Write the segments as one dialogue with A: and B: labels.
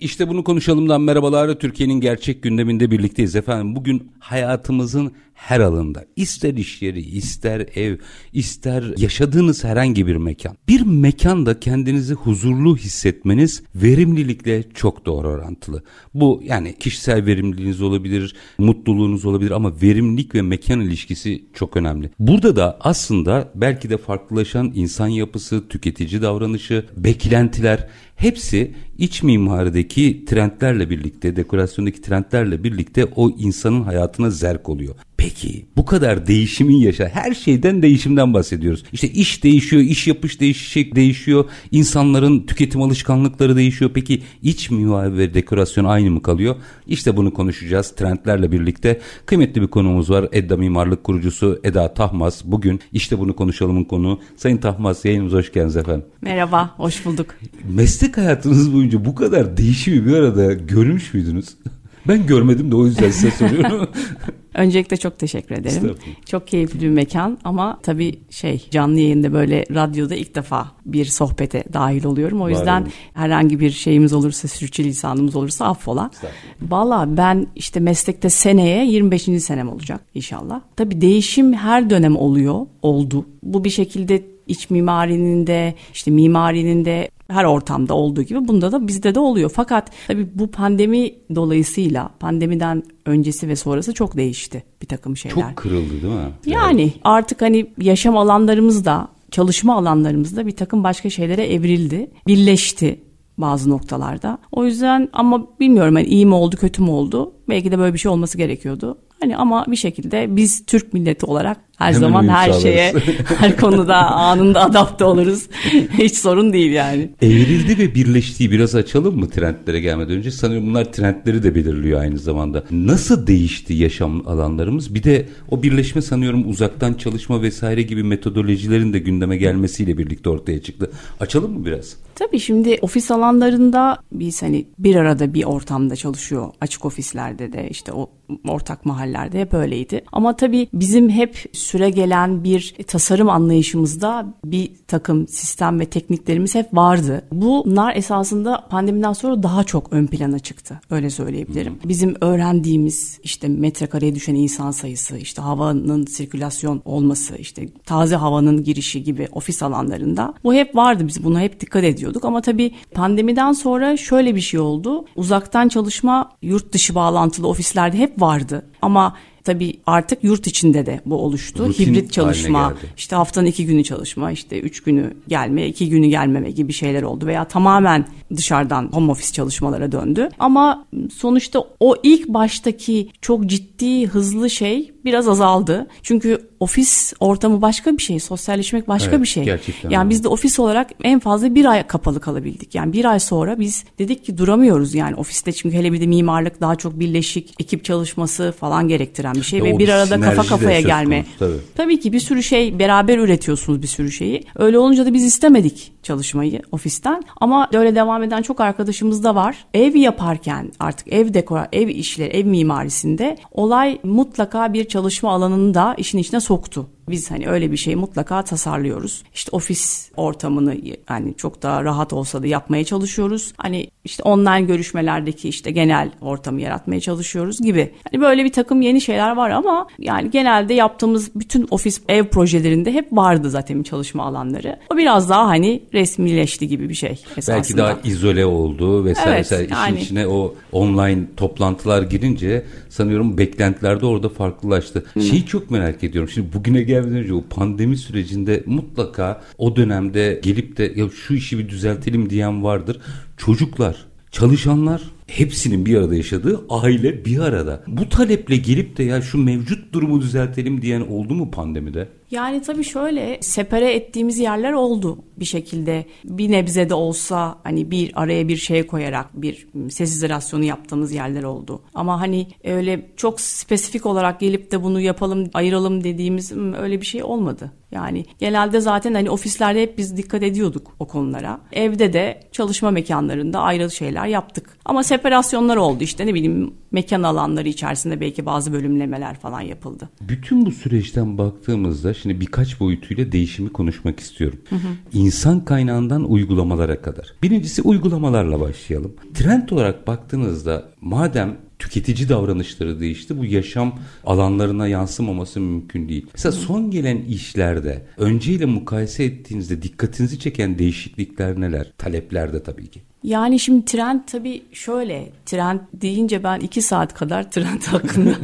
A: İşte bunu konuşalımdan merhabalar. Türkiye'nin gerçek gündeminde birlikteyiz efendim. Bugün hayatımızın her alanda ister iş yeri, ister ev, ister yaşadığınız herhangi bir mekan. Bir mekanda kendinizi huzurlu hissetmeniz verimlilikle çok doğru orantılı. Bu yani kişisel verimliliğiniz olabilir, mutluluğunuz olabilir ama verimlilik ve mekan ilişkisi çok önemli. Burada da aslında belki de farklılaşan insan yapısı, tüketici davranışı, beklentiler hepsi iç mimarideki trendlerle birlikte, dekorasyondaki trendlerle birlikte o insanın hayatına zerk oluyor. Peki bu kadar değişimin yaşa her şeyden değişimden bahsediyoruz. İşte iş değişiyor, iş yapış değişecek değişiyor. insanların tüketim alışkanlıkları değişiyor. Peki iç mimari ve dekorasyon aynı mı kalıyor? İşte bunu konuşacağız trendlerle birlikte. Kıymetli bir konumuz var. Edda Mimarlık kurucusu Eda Tahmaz. Bugün işte bunu konuşalımın konu. Sayın Tahmaz yayınımıza hoş geldiniz efendim.
B: Merhaba, hoş bulduk.
A: Meslek hayatınız boyunca bu kadar değişimi bir arada görmüş müydünüz? Ben görmedim de o yüzden size soruyorum.
B: Öncelikle çok teşekkür ederim. Çok keyifli bir mekan ama tabii şey canlı yayında böyle radyoda ilk defa bir sohbete dahil oluyorum. O yüzden Var herhangi bir şeyimiz olursa, sürçülisanımız olursa affola. Valla ben işte meslekte seneye 25. senem olacak inşallah. Tabii değişim her dönem oluyor, oldu. Bu bir şekilde iç mimarinin de işte mimarinin de her ortamda olduğu gibi bunda da bizde de oluyor. Fakat tabii bu pandemi dolayısıyla pandemiden öncesi ve sonrası çok değişti bir takım şeyler.
A: Çok kırıldı değil mi?
B: Yani evet. artık hani yaşam alanlarımız da çalışma alanlarımızda bir takım başka şeylere evrildi, birleşti bazı noktalarda. O yüzden ama bilmiyorum hani iyi mi oldu kötü mü oldu. Belki de böyle bir şey olması gerekiyordu. Hani ama bir şekilde biz Türk milleti olarak her Hemen zaman her şeye, her konuda anında adapte oluruz. Hiç sorun değil yani.
A: Evrildi ve birleştiği biraz açalım mı trendlere gelmeden önce? Sanıyorum bunlar trendleri de belirliyor aynı zamanda. Nasıl değişti yaşam alanlarımız? Bir de o birleşme sanıyorum uzaktan çalışma vesaire gibi metodolojilerin de gündeme gelmesiyle birlikte ortaya çıktı. Açalım mı biraz?
B: Tabii şimdi ofis alanlarında biz hani bir arada bir ortamda çalışıyor. Açık ofislerde de işte o ortak mahallelerde hep öyleydi. Ama tabii bizim hep süre gelen bir tasarım anlayışımızda bir takım sistem ve tekniklerimiz hep vardı. Bunlar esasında pandemiden sonra daha çok ön plana çıktı. Öyle söyleyebilirim. Bizim öğrendiğimiz işte metrekareye düşen insan sayısı, işte havanın sirkülasyon olması, işte taze havanın girişi gibi ofis alanlarında bu hep vardı. Biz buna hep dikkat ediyorduk ama tabii pandemiden sonra şöyle bir şey oldu. Uzaktan çalışma yurt dışı bağlantılı ofislerde hep vardı. Ama tabii artık yurt içinde de bu oluştu. Rutin Hibrit çalışma, işte haftanın iki günü çalışma, işte üç günü gelme, iki günü gelmeme gibi şeyler oldu. Veya tamamen dışarıdan home office çalışmalara döndü. Ama sonuçta o ilk baştaki çok ciddi, hızlı şey biraz azaldı. Çünkü ofis ortamı başka bir şey, sosyalleşmek başka evet, bir şey. Gerçekten yani öyle. biz de ofis olarak en fazla bir ay kapalı kalabildik. Yani bir ay sonra biz dedik ki duramıyoruz yani ofiste çünkü hele bir de mimarlık daha çok birleşik ekip çalışması falan gerektiren bir şey ya ve bir arada kafa kafaya gelme. tabii. tabii ki bir sürü şey beraber üretiyorsunuz bir sürü şeyi. Öyle olunca da biz istemedik çalışmayı ofisten. Ama öyle devam eden çok arkadaşımız da var. Ev yaparken artık ev dekora, ev işleri, ev mimarisinde olay mutlaka bir çalışma alanını da işin içine soktu. Biz hani öyle bir şeyi mutlaka tasarlıyoruz. İşte ofis ortamını hani çok daha rahat olsa da yapmaya çalışıyoruz. Hani işte online görüşmelerdeki işte genel ortamı yaratmaya çalışıyoruz gibi. Hani böyle bir takım yeni şeyler var ama yani genelde yaptığımız bütün ofis ev projelerinde hep vardı zaten çalışma alanları. O biraz daha hani resmileşti gibi bir şey esasında.
A: Belki daha izole oldu vesaire. Evet, vesaire. Yani, İşin içine o online toplantılar girince sanıyorum beklentiler de orada farklılaştı. Hı. Şeyi çok merak ediyorum. Şimdi bugüne gelmeden o pandemi sürecinde mutlaka o dönemde gelip de ya şu işi bir düzeltelim diyen vardır. Çocuklar, çalışanlar hepsinin bir arada yaşadığı aile bir arada. Bu taleple gelip de ya şu mevcut durumu düzeltelim diyen oldu mu pandemide?
B: Yani tabii şöyle separe ettiğimiz yerler oldu bir şekilde. Bir nebze de olsa hani bir araya bir şey koyarak bir ses izolasyonu yaptığımız yerler oldu. Ama hani öyle çok spesifik olarak gelip de bunu yapalım, ayıralım dediğimiz öyle bir şey olmadı. Yani genelde zaten hani ofislerde hep biz dikkat ediyorduk o konulara. Evde de çalışma mekanlarında ayrı şeyler yaptık. Ama separasyonlar oldu işte ne bileyim mekan alanları içerisinde belki bazı bölümlemeler falan yapıldı.
A: Bütün bu süreçten baktığımızda şimdi birkaç boyutuyla değişimi konuşmak istiyorum. Hı hı. İnsan kaynağından uygulamalara kadar. Birincisi uygulamalarla başlayalım. Trend olarak baktığınızda madem tüketici davranışları değişti. Bu yaşam alanlarına yansımaması mümkün değil. Mesela son gelen işlerde önceyle mukayese ettiğinizde dikkatinizi çeken değişiklikler neler? Taleplerde tabii ki.
B: Yani şimdi trend tabii şöyle trend deyince ben iki saat kadar trend hakkında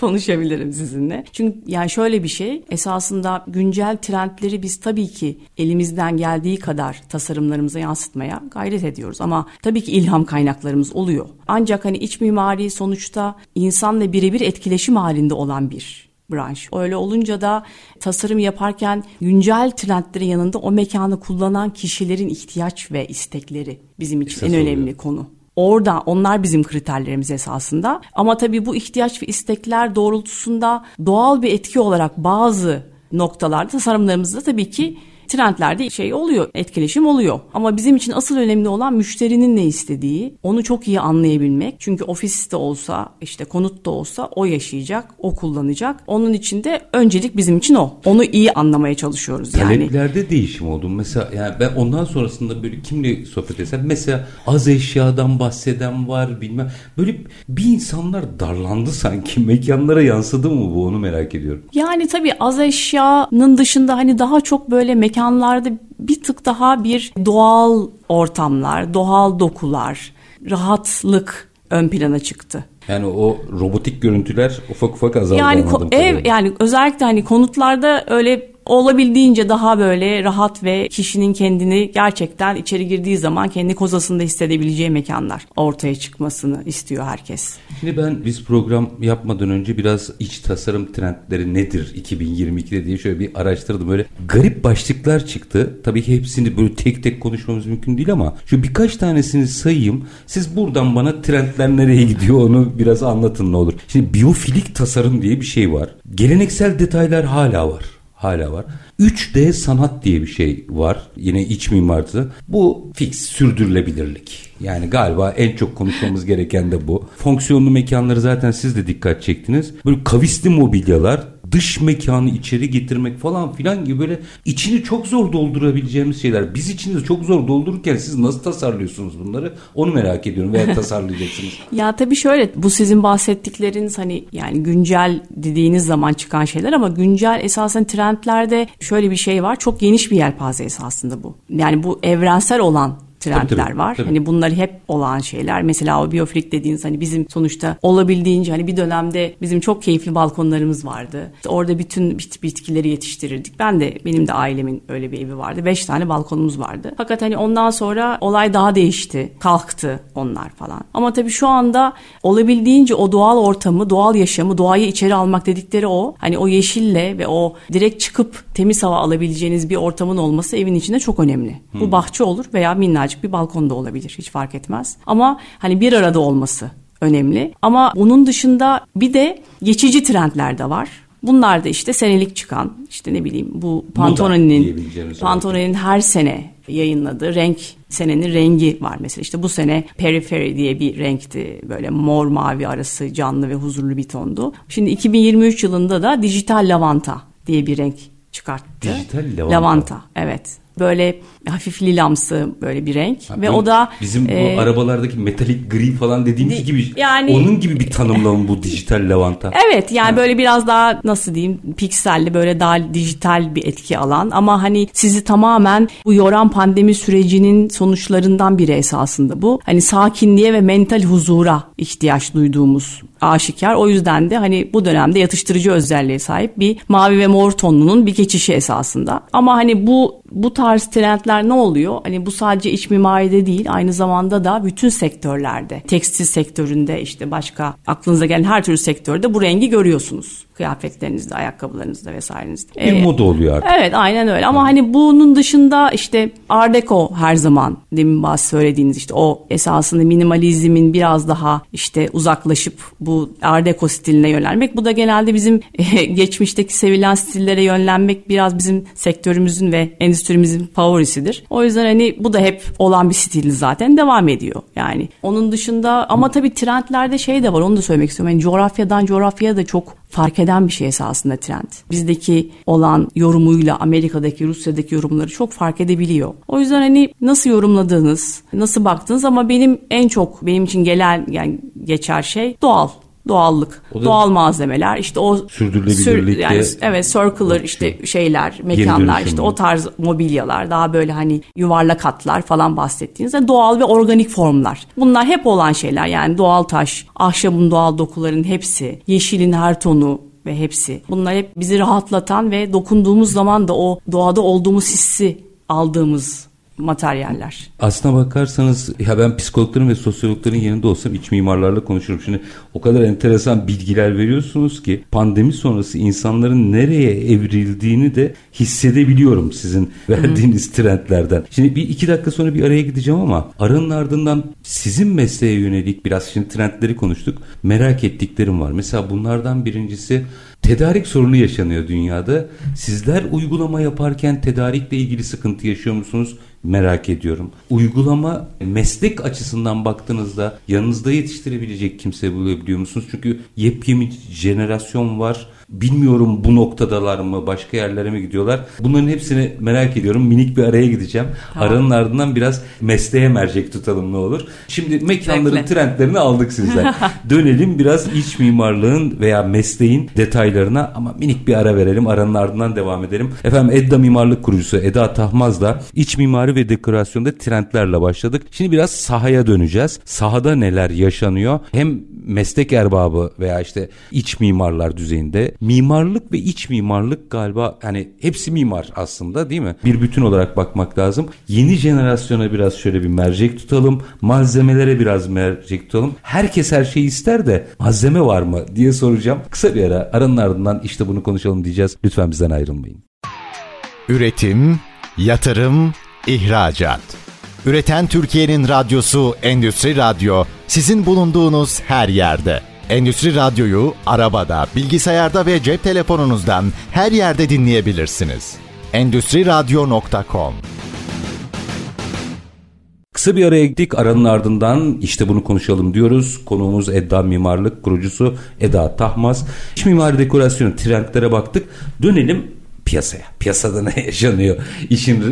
B: konuşabilirim sizinle. Çünkü yani şöyle bir şey esasında güncel trendleri biz tabii ki elimizden geldiği kadar tasarımlarımıza yansıtmaya gayret ediyoruz. Ama tabii ki ilham kaynaklarımız oluyor. Ancak hani iç mimari sonuçta insanla birebir etkileşim halinde olan bir branş. Öyle olunca da tasarım yaparken güncel trendlerin yanında o mekanı kullanan kişilerin ihtiyaç ve istekleri bizim için Esas en önemli oluyor. konu. Orada onlar bizim kriterlerimiz esasında. Ama tabii bu ihtiyaç ve istekler doğrultusunda doğal bir etki olarak bazı noktalarda tasarımlarımızda tabii ki trendlerde şey oluyor, etkileşim oluyor. Ama bizim için asıl önemli olan müşterinin ne istediği, onu çok iyi anlayabilmek. Çünkü ofiste olsa, işte konutta olsa o yaşayacak, o kullanacak. Onun için de öncelik bizim için o. Onu iyi anlamaya çalışıyoruz
A: yani. Taleplerde değişim oldu. Mesela yani ben ondan sonrasında böyle kimle sohbet etsem mesela az eşyadan bahseden var bilmem. Böyle bir insanlar darlandı sanki. Mekanlara yansıdı mı bu onu merak ediyorum.
B: Yani tabii az eşyanın dışında hani daha çok böyle mekan mekanlarda bir tık daha bir doğal ortamlar, doğal dokular, rahatlık ön plana çıktı.
A: Yani o robotik görüntüler ufak ufak azaldı.
B: Yani ev yani özellikle hani konutlarda öyle olabildiğince daha böyle rahat ve kişinin kendini gerçekten içeri girdiği zaman kendi kozasında hissedebileceği mekanlar ortaya çıkmasını istiyor herkes.
A: Şimdi ben biz program yapmadan önce biraz iç tasarım trendleri nedir 2022'de diye şöyle bir araştırdım. Böyle garip başlıklar çıktı. Tabii ki hepsini böyle tek tek konuşmamız mümkün değil ama şu birkaç tanesini sayayım. Siz buradan bana trendler nereye gidiyor onu biraz anlatın ne olur. Şimdi biyofilik tasarım diye bir şey var. Geleneksel detaylar hala var hala var. 3D sanat diye bir şey var. Yine iç mimarda. Bu fix sürdürülebilirlik. Yani galiba en çok konuşmamız gereken de bu. Fonksiyonlu mekanları zaten siz de dikkat çektiniz. Böyle kavisli mobilyalar, dış mekanı içeri getirmek falan filan gibi böyle içini çok zor doldurabileceğimiz şeyler. Biz içinizi çok zor doldururken siz nasıl tasarlıyorsunuz bunları? Onu merak ediyorum veya tasarlayacaksınız.
B: ya tabii şöyle bu sizin bahsettikleriniz hani yani güncel dediğiniz zaman çıkan şeyler ama güncel esasen trendlerde şöyle bir şey var. Çok geniş bir yelpaze esasında bu. Yani bu evrensel olan trendler tabii, tabii, var. Tabii. Hani bunlar hep olan şeyler. Mesela o biyofilik dediğiniz hani bizim sonuçta olabildiğince hani bir dönemde bizim çok keyifli balkonlarımız vardı. İşte orada bütün bit bitkileri yetiştirirdik. Ben de benim de ailemin öyle bir evi vardı. Beş tane balkonumuz vardı. Fakat hani ondan sonra olay daha değişti. Kalktı onlar falan. Ama tabii şu anda olabildiğince o doğal ortamı, doğal yaşamı, doğayı içeri almak dedikleri o. Hani o yeşille ve o direkt çıkıp temiz hava alabileceğiniz bir ortamın olması evin içinde çok önemli. Hmm. Bu bahçe olur veya minnacık minnacık bir balkonda olabilir hiç fark etmez. Ama hani bir arada olması önemli. Ama bunun dışında bir de geçici trendler de var. Bunlar da işte senelik çıkan işte ne bileyim bu Pantone'nin Pantone'nin her sene yayınladığı renk senenin rengi var mesela işte bu sene Periphery diye bir renkti böyle mor mavi arası canlı ve huzurlu bir tondu. Şimdi 2023 yılında da dijital lavanta diye bir renk çıkarttı.
A: Dijital lavanta.
B: Lavanta evet böyle hafif lilamsı böyle bir renk ha, ve o da
A: bizim e, bu arabalardaki metalik gri falan dediğimiz di, gibi yani onun gibi bir tanımlama bu dijital lavanta.
B: Evet yani ha. böyle biraz daha nasıl diyeyim pikselli böyle daha dijital bir etki alan ama hani sizi tamamen bu yoran pandemi sürecinin sonuçlarından biri esasında bu. Hani sakinliğe ve mental huzura ihtiyaç duyduğumuz aşikar. O yüzden de hani bu dönemde yatıştırıcı özelliğe sahip bir mavi ve mor tonunun bir geçişi esasında. Ama hani bu bu tarz trendler ne oluyor? Hani bu sadece iç mimaride değil aynı zamanda da bütün sektörlerde. Tekstil sektöründe işte başka aklınıza gelen her türlü sektörde bu rengi görüyorsunuz. Kıyafetlerinizde, ayakkabılarınızda vesairenizde.
A: Bir ee, moda oluyor artık.
B: Evet aynen öyle ama hani bunun dışında işte Art Deco her zaman demin bazı söylediğiniz işte o esasında minimalizmin biraz daha işte uzaklaşıp bu Art Deco stiline yönelmek. Bu da genelde bizim geçmişteki sevilen stillere yönlenmek biraz bizim sektörümüzün ve endüstrimizin favorisidir. O yüzden hani bu da hep olan bir stil zaten devam ediyor yani. Onun dışında ama tabii trendlerde şey de var onu da söylemek istiyorum. Yani coğrafyadan coğrafyaya da çok fark eden bir şey esasında trend. Bizdeki olan yorumuyla Amerika'daki, Rusya'daki yorumları çok fark edebiliyor. O yüzden hani nasıl yorumladığınız, nasıl baktınız ama benim en çok benim için gelen yani geçer şey doğal doğallık, doğal malzemeler, işte o
A: sürdürülebilirlik
B: yani evet circular işte şeyler, mekanlar, işte o tarz mobilyalar, daha böyle hani yuvarlak hatlar falan bahsettiğinizde doğal ve organik formlar. Bunlar hep olan şeyler. Yani doğal taş, ahşabın doğal dokuların hepsi, yeşilin her tonu, ve hepsi. Bunlar hep bizi rahatlatan ve dokunduğumuz zaman da o doğada olduğumuz hissi aldığımız materyaller.
A: Aslına bakarsanız ya ben psikologların ve sosyologların yanında olsam iç mimarlarla konuşurum. Şimdi o kadar enteresan bilgiler veriyorsunuz ki pandemi sonrası insanların nereye evrildiğini de hissedebiliyorum sizin verdiğiniz hmm. trendlerden. Şimdi bir iki dakika sonra bir araya gideceğim ama aranın ardından sizin mesleğe yönelik biraz şimdi trendleri konuştuk. Merak ettiklerim var. Mesela bunlardan birincisi tedarik sorunu yaşanıyor dünyada. Sizler uygulama yaparken tedarikle ilgili sıkıntı yaşıyor musunuz? merak ediyorum. Uygulama meslek açısından baktığınızda yanınızda yetiştirebilecek kimse bulabiliyor musunuz? Çünkü yepyeni jenerasyon var Bilmiyorum bu noktadalar mı başka yerlere mi gidiyorlar. Bunların hepsini merak ediyorum. Minik bir araya gideceğim. Tamam. Aranın ardından biraz mesleğe mercek tutalım ne olur. Şimdi mekanların Bekle. trendlerini aldık sizden. Dönelim biraz iç mimarlığın veya mesleğin detaylarına ama minik bir ara verelim. Aranın ardından devam edelim. Efendim Edda Mimarlık kurucusu Eda Tahmaz'la iç mimari ve dekorasyonda trendlerle başladık. Şimdi biraz sahaya döneceğiz. Sahada neler yaşanıyor? Hem meslek erbabı veya işte iç mimarlar düzeyinde mimarlık ve iç mimarlık galiba hani hepsi mimar aslında değil mi? Bir bütün olarak bakmak lazım. Yeni jenerasyona biraz şöyle bir mercek tutalım. Malzemelere biraz mercek tutalım. Herkes her şeyi ister de malzeme var mı diye soracağım. Kısa bir ara aranın ardından işte bunu konuşalım diyeceğiz. Lütfen bizden ayrılmayın.
C: Üretim, yatırım, ihracat. Üreten Türkiye'nin radyosu Endüstri Radyo sizin bulunduğunuz her yerde. Endüstri Radyo'yu arabada, bilgisayarda ve cep telefonunuzdan her yerde dinleyebilirsiniz. Endüstri Radyo.com
A: Kısa bir araya gittik. Aranın ardından işte bunu konuşalım diyoruz. Konuğumuz Edda Mimarlık kurucusu Eda Tahmaz. İç mimari dekorasyonu trendlere baktık. Dönelim piyasaya. Piyasada ne yaşanıyor? İşin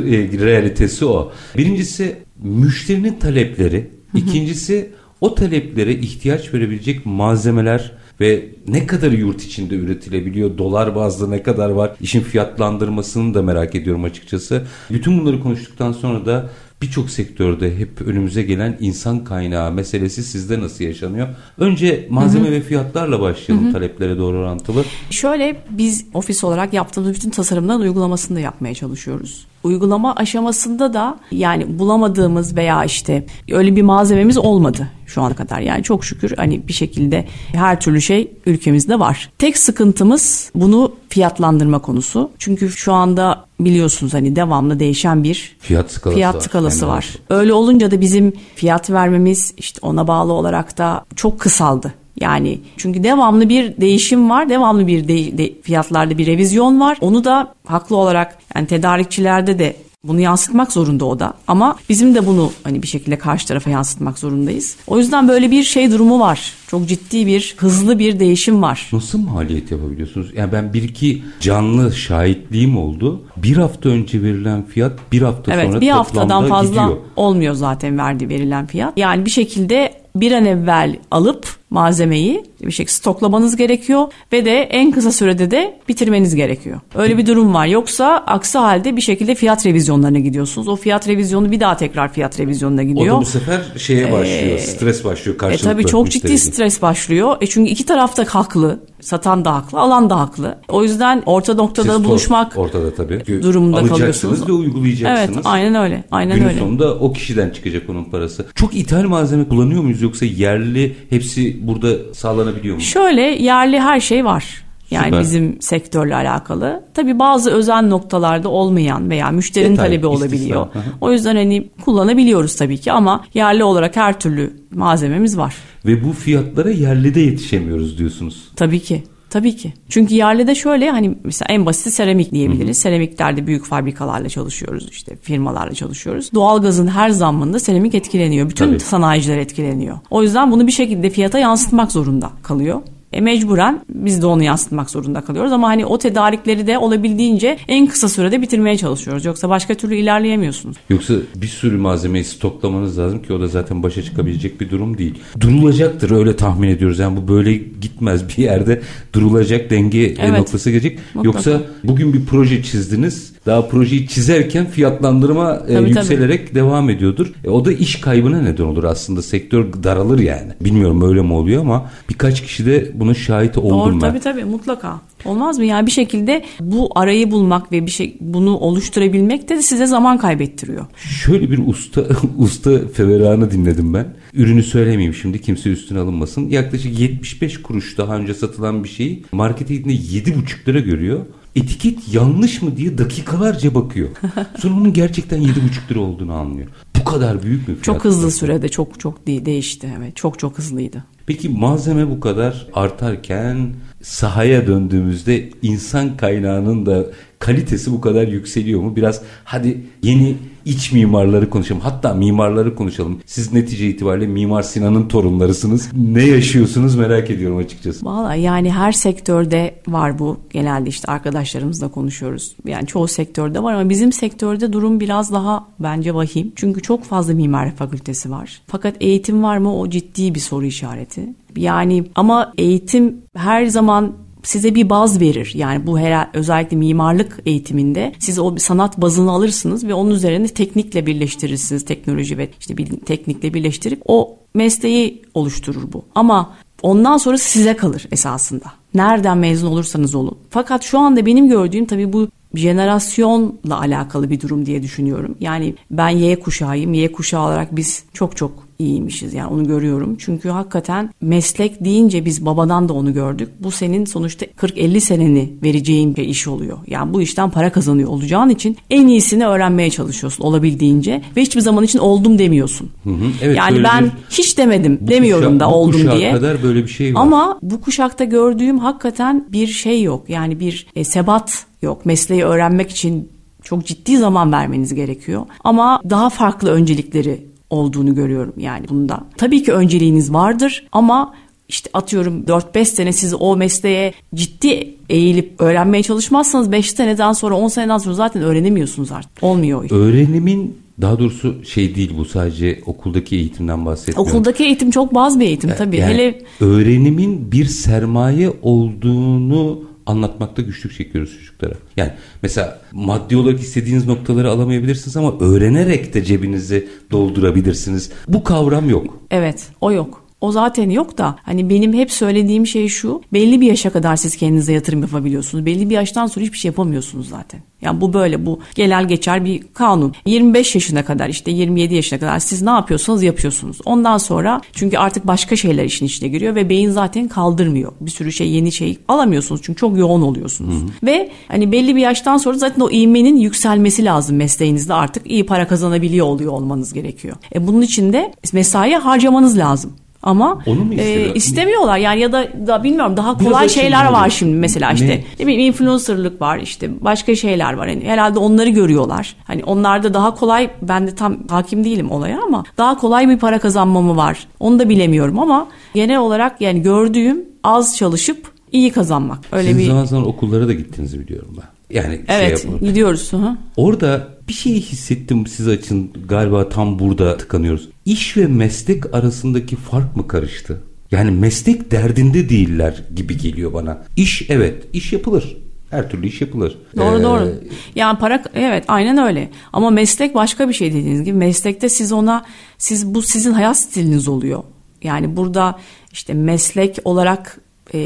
A: realitesi o. Birincisi müşterinin talepleri. İkincisi o taleplere ihtiyaç verebilecek malzemeler ve ne kadar yurt içinde üretilebiliyor, dolar bazlı ne kadar var, işin fiyatlandırmasını da merak ediyorum açıkçası. Bütün bunları konuştuktan sonra da birçok sektörde hep önümüze gelen insan kaynağı meselesi sizde nasıl yaşanıyor? Önce malzeme Hı-hı. ve fiyatlarla başlayalım Hı-hı. taleplere doğru orantılı.
B: Şöyle biz ofis olarak yaptığımız bütün tasarımların uygulamasını da yapmaya çalışıyoruz. Uygulama aşamasında da yani bulamadığımız veya işte öyle bir malzememiz olmadı şu ana kadar. Yani çok şükür hani bir şekilde her türlü şey ülkemizde var. Tek sıkıntımız bunu fiyatlandırma konusu. Çünkü şu anda biliyorsunuz hani devamlı değişen bir
A: fiyat skalası,
B: fiyat skalası var. var. Öyle olunca da bizim fiyat vermemiz işte ona bağlı olarak da çok kısaldı. Yani çünkü devamlı bir değişim var, devamlı bir de, de, fiyatlarda bir revizyon var. Onu da haklı olarak yani tedarikçilerde de bunu yansıtmak zorunda o da. Ama bizim de bunu hani bir şekilde karşı tarafa yansıtmak zorundayız. O yüzden böyle bir şey durumu var. Çok ciddi bir, hızlı bir değişim var.
A: Nasıl maliyet yapabiliyorsunuz? Yani ben bir iki canlı şahitliğim oldu. Bir hafta önce verilen fiyat bir hafta
B: evet,
A: sonra
B: bir haftadan fazla gidiyor. olmuyor zaten verdiği verilen fiyat. Yani bir şekilde bir an evvel alıp malzemeyi bir şekilde stoklamanız gerekiyor ve de en kısa sürede de bitirmeniz gerekiyor. Öyle bir durum var. Yoksa aksi halde bir şekilde fiyat revizyonlarına gidiyorsunuz. O fiyat revizyonu bir daha tekrar fiyat revizyonuna gidiyor.
A: O da bu sefer şeye başlıyor. Ee, stres başlıyor
B: e,
A: karşılıklı.
B: E tabii çok ciddi stres başlıyor. E çünkü iki taraf da haklı. Satan da haklı, alan da haklı. O yüzden orta noktada Siz buluşmak
A: ortada tabii.
B: durumunda kalıyorsunuz.
A: ve uygulayacaksınız.
B: Evet, aynen öyle. Aynen
A: Günün
B: öyle.
A: sonunda o kişiden çıkacak onun parası. Çok ithal malzeme kullanıyor muyuz yoksa yerli hepsi burada sağlanabiliyor mu?
B: Şöyle yerli her şey var. Yani Süper. bizim sektörle alakalı. Tabii bazı özel noktalarda olmayan veya müşterinin Detay, talebi olabiliyor. O yüzden hani kullanabiliyoruz tabii ki ama yerli olarak her türlü malzememiz var.
A: Ve bu fiyatlara yerli de yetişemiyoruz diyorsunuz.
B: Tabii ki. Tabii ki. Çünkü yerli de şöyle hani mesela en basit seramik diyebiliriz. Hı hı. Seramiklerde büyük fabrikalarla çalışıyoruz işte firmalarla çalışıyoruz. Doğalgazın her zammında seramik etkileniyor. Bütün Tabii. sanayiciler etkileniyor. O yüzden bunu bir şekilde fiyata yansıtmak zorunda kalıyor. E mecburen biz de onu yansıtmak zorunda kalıyoruz ama hani o tedarikleri de olabildiğince en kısa sürede bitirmeye çalışıyoruz. Yoksa başka türlü ilerleyemiyorsunuz.
A: Yoksa bir sürü malzemeyi stoklamanız lazım ki o da zaten başa çıkabilecek bir durum değil. Durulacaktır öyle tahmin ediyoruz. Yani bu böyle gitmez bir yerde durulacak denge evet. noktası gelecek. Mutlaka. Yoksa bugün bir proje çizdiniz daha projeyi çizerken fiyatlandırma e, tabii, yükselerek tabii. devam ediyordur. E, o da iş kaybına neden olur aslında. Sektör daralır yani. Bilmiyorum öyle mi oluyor ama birkaç kişi de buna şahit oldum Doğru, ben.
B: Tabii tabii mutlaka. Olmaz mı? Yani bir şekilde bu arayı bulmak ve bir şey bunu oluşturabilmek de size zaman kaybettiriyor.
A: Şöyle bir usta usta feveranı dinledim ben. Ürünü söylemeyeyim şimdi kimse üstüne alınmasın. Yaklaşık 75 kuruş daha önce satılan bir şeyi markete gittiğinde 7,5 lira görüyor etiket yanlış mı diye dakikalarca bakıyor. Sonra onun gerçekten 7,5 lira olduğunu anlıyor. Bu kadar büyük mü fiyat?
B: Çok hızlı sürede çok çok değişti. Evet çok çok hızlıydı.
A: Peki malzeme bu kadar artarken sahaya döndüğümüzde insan kaynağının da kalitesi bu kadar yükseliyor mu? Biraz hadi yeni iç mimarları konuşalım. Hatta mimarları konuşalım. Siz netice itibariyle Mimar Sinan'ın torunlarısınız. Ne yaşıyorsunuz merak ediyorum açıkçası.
B: Valla yani her sektörde var bu. Genelde işte arkadaşlarımızla konuşuyoruz. Yani çoğu sektörde var ama bizim sektörde durum biraz daha bence vahim. Çünkü çok fazla mimari fakültesi var. Fakat eğitim var mı o ciddi bir soru işareti. Yani ama eğitim her zaman size bir baz verir. Yani bu her özellikle mimarlık eğitiminde siz o sanat bazını alırsınız ve onun üzerine teknikle birleştirirsiniz. Teknoloji ve işte bir teknikle birleştirip o mesleği oluşturur bu. Ama ondan sonra size kalır esasında. Nereden mezun olursanız olun. Fakat şu anda benim gördüğüm tabii bu jenerasyonla alakalı bir durum diye düşünüyorum. Yani ben Y kuşağıyım. Y kuşağı olarak biz çok çok iyiymişiz yani onu görüyorum. Çünkü hakikaten meslek deyince biz babadan da onu gördük. Bu senin sonuçta 40-50 seneni vereceğin bir iş oluyor. Yani bu işten para kazanıyor olacağın için en iyisini öğrenmeye çalışıyorsun olabildiğince ve hiçbir zaman için oldum demiyorsun. Hı hı. Evet, yani ben bir, hiç demedim demiyorum kuşa, da oldum bu diye.
A: kadar böyle bir şey var.
B: Ama bu kuşakta gördüğüm hakikaten bir şey yok. Yani bir e, sebat yok. Mesleği öğrenmek için çok ciddi zaman vermeniz gerekiyor. Ama daha farklı öncelikleri olduğunu görüyorum yani bunda. Tabii ki önceliğiniz vardır ama işte atıyorum 4-5 sene siz o mesleğe ciddi eğilip öğrenmeye çalışmazsanız 5 seneden sonra 10 seneden sonra zaten öğrenemiyorsunuz artık. Olmuyor.
A: Öğrenimin daha doğrusu şey değil bu sadece okuldaki eğitimden bahsetmiyorum.
B: Okuldaki eğitim çok baz bir eğitim tabii.
A: Yani
B: Hele
A: öğrenimin bir sermaye olduğunu anlatmakta güçlük çekiyoruz çocuklara. Yani mesela maddi olarak istediğiniz noktaları alamayabilirsiniz ama öğrenerek de cebinizi doldurabilirsiniz. Bu kavram yok.
B: Evet, o yok. O zaten yok da hani benim hep söylediğim şey şu. Belli bir yaşa kadar siz kendinize yatırım yapabiliyorsunuz. Belli bir yaştan sonra hiçbir şey yapamıyorsunuz zaten. Yani bu böyle bu genel geçer bir kanun. 25 yaşına kadar işte 27 yaşına kadar siz ne yapıyorsanız yapıyorsunuz. Ondan sonra çünkü artık başka şeyler işin içine giriyor ve beyin zaten kaldırmıyor. Bir sürü şey yeni şey alamıyorsunuz çünkü çok yoğun oluyorsunuz. Hı hı. Ve hani belli bir yaştan sonra zaten o ivmenin yükselmesi lazım mesleğinizde artık iyi para kazanabiliyor oluyor olmanız gerekiyor. E bunun için de mesai harcamanız lazım. Ama e, istemiyorlar yani ya da, da bilmiyorum daha kolay Biraz şeyler var şimdi mesela işte ne? ne bileyim influencerlık var işte başka şeyler var hani herhalde onları görüyorlar. Hani onlarda daha kolay ben de tam hakim değilim olaya ama daha kolay bir para kazanmamı var. Onu da bilemiyorum ama genel olarak yani gördüğüm az çalışıp iyi kazanmak.
A: Öyle Siz bir zaman zaman okullara da gittiğinizi biliyorum ben. Yani
B: şey evet şey gidiyoruz. Hı.
A: Orada bir şey hissettim siz açın galiba tam burada tıkanıyoruz. İş ve meslek arasındaki fark mı karıştı? Yani meslek derdinde değiller gibi geliyor bana. İş evet, iş yapılır. Her türlü iş yapılır.
B: Doğru ee, doğru. Yani para evet aynen öyle. Ama meslek başka bir şey dediğiniz gibi. Meslekte siz ona siz bu sizin hayat stiliniz oluyor. Yani burada işte meslek olarak e,